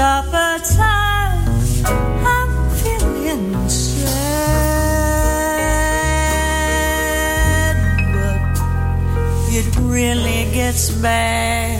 time. I'm feeling sad, but it really gets bad.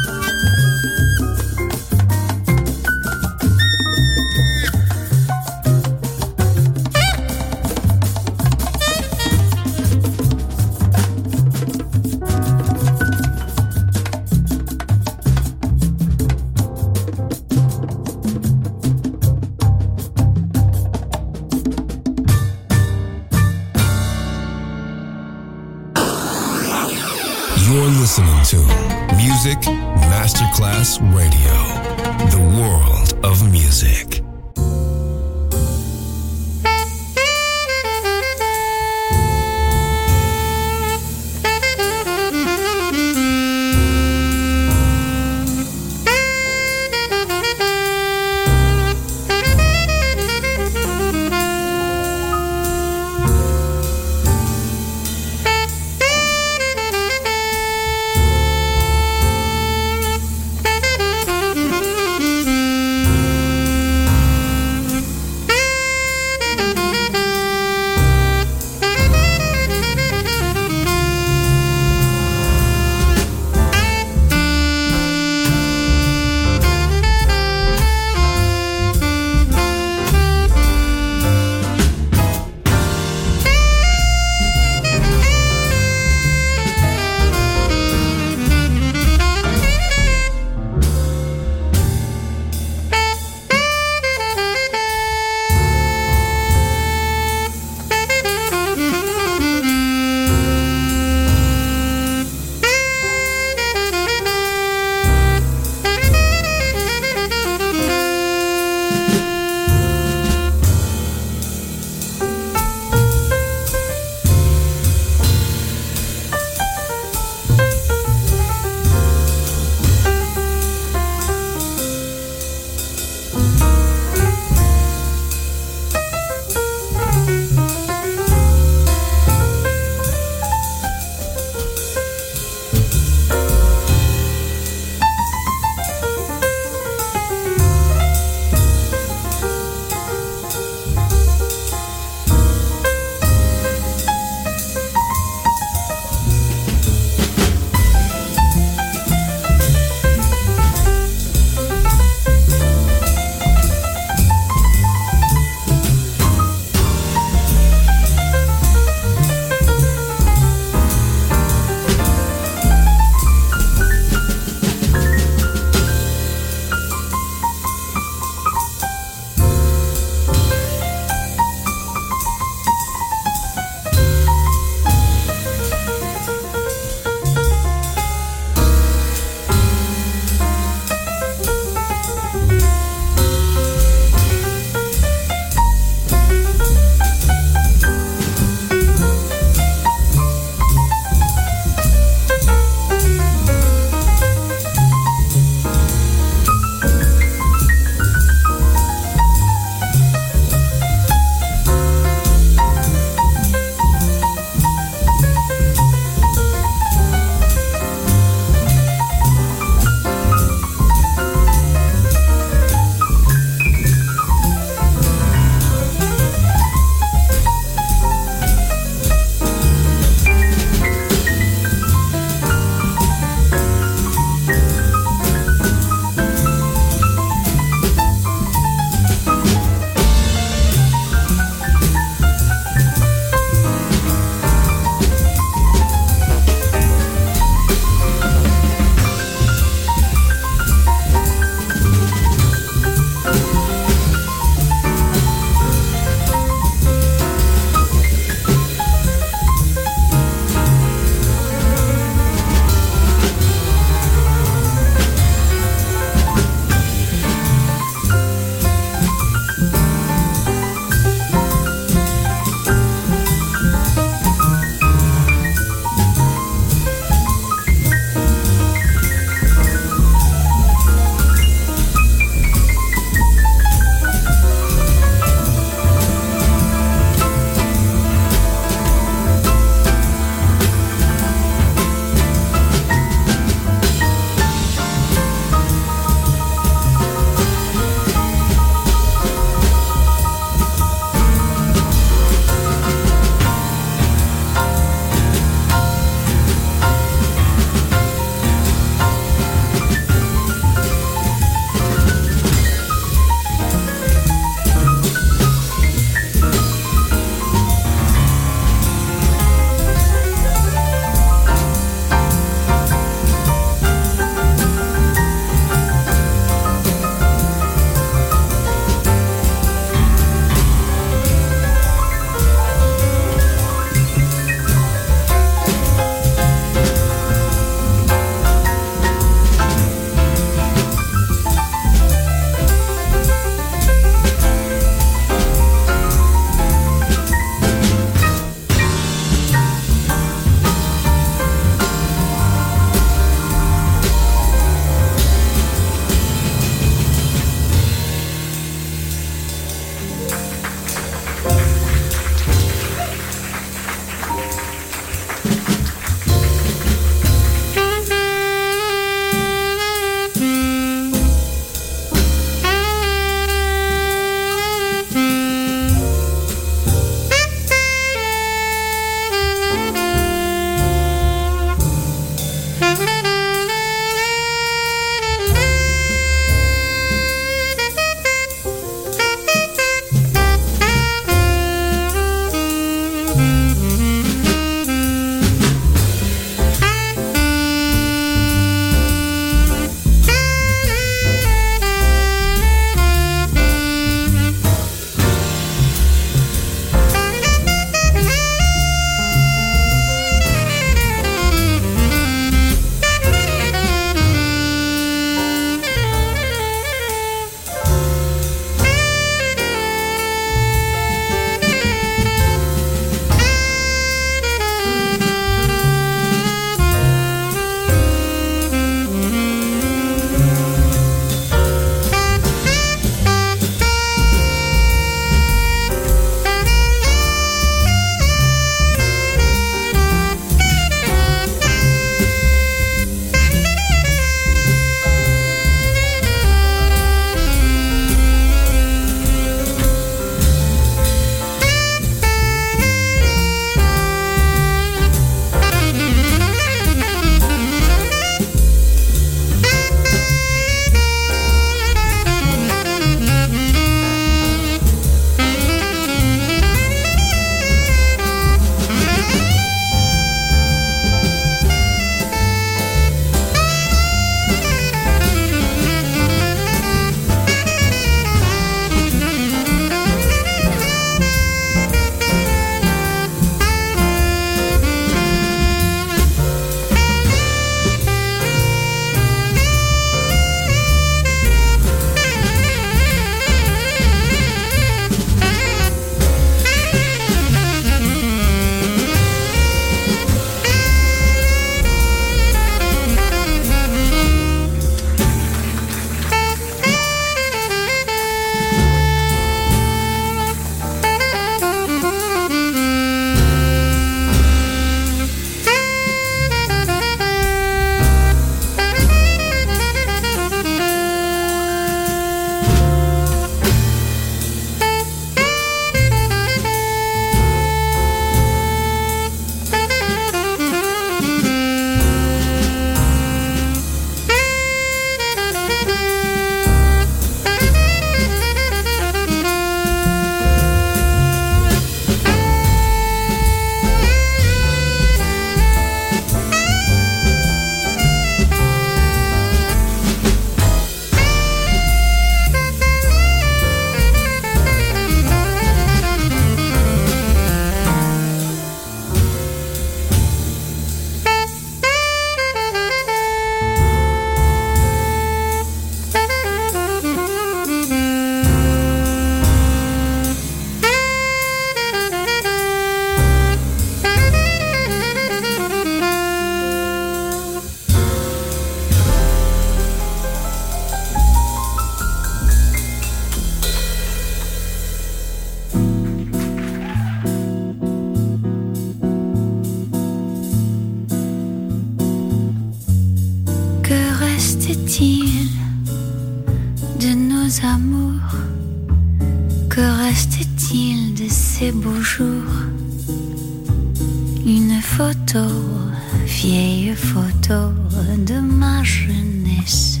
de ma jeunesse.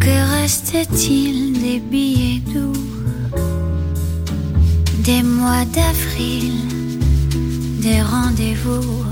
Que restait-il des billets doux, des mois d'avril, des rendez-vous?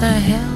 the hell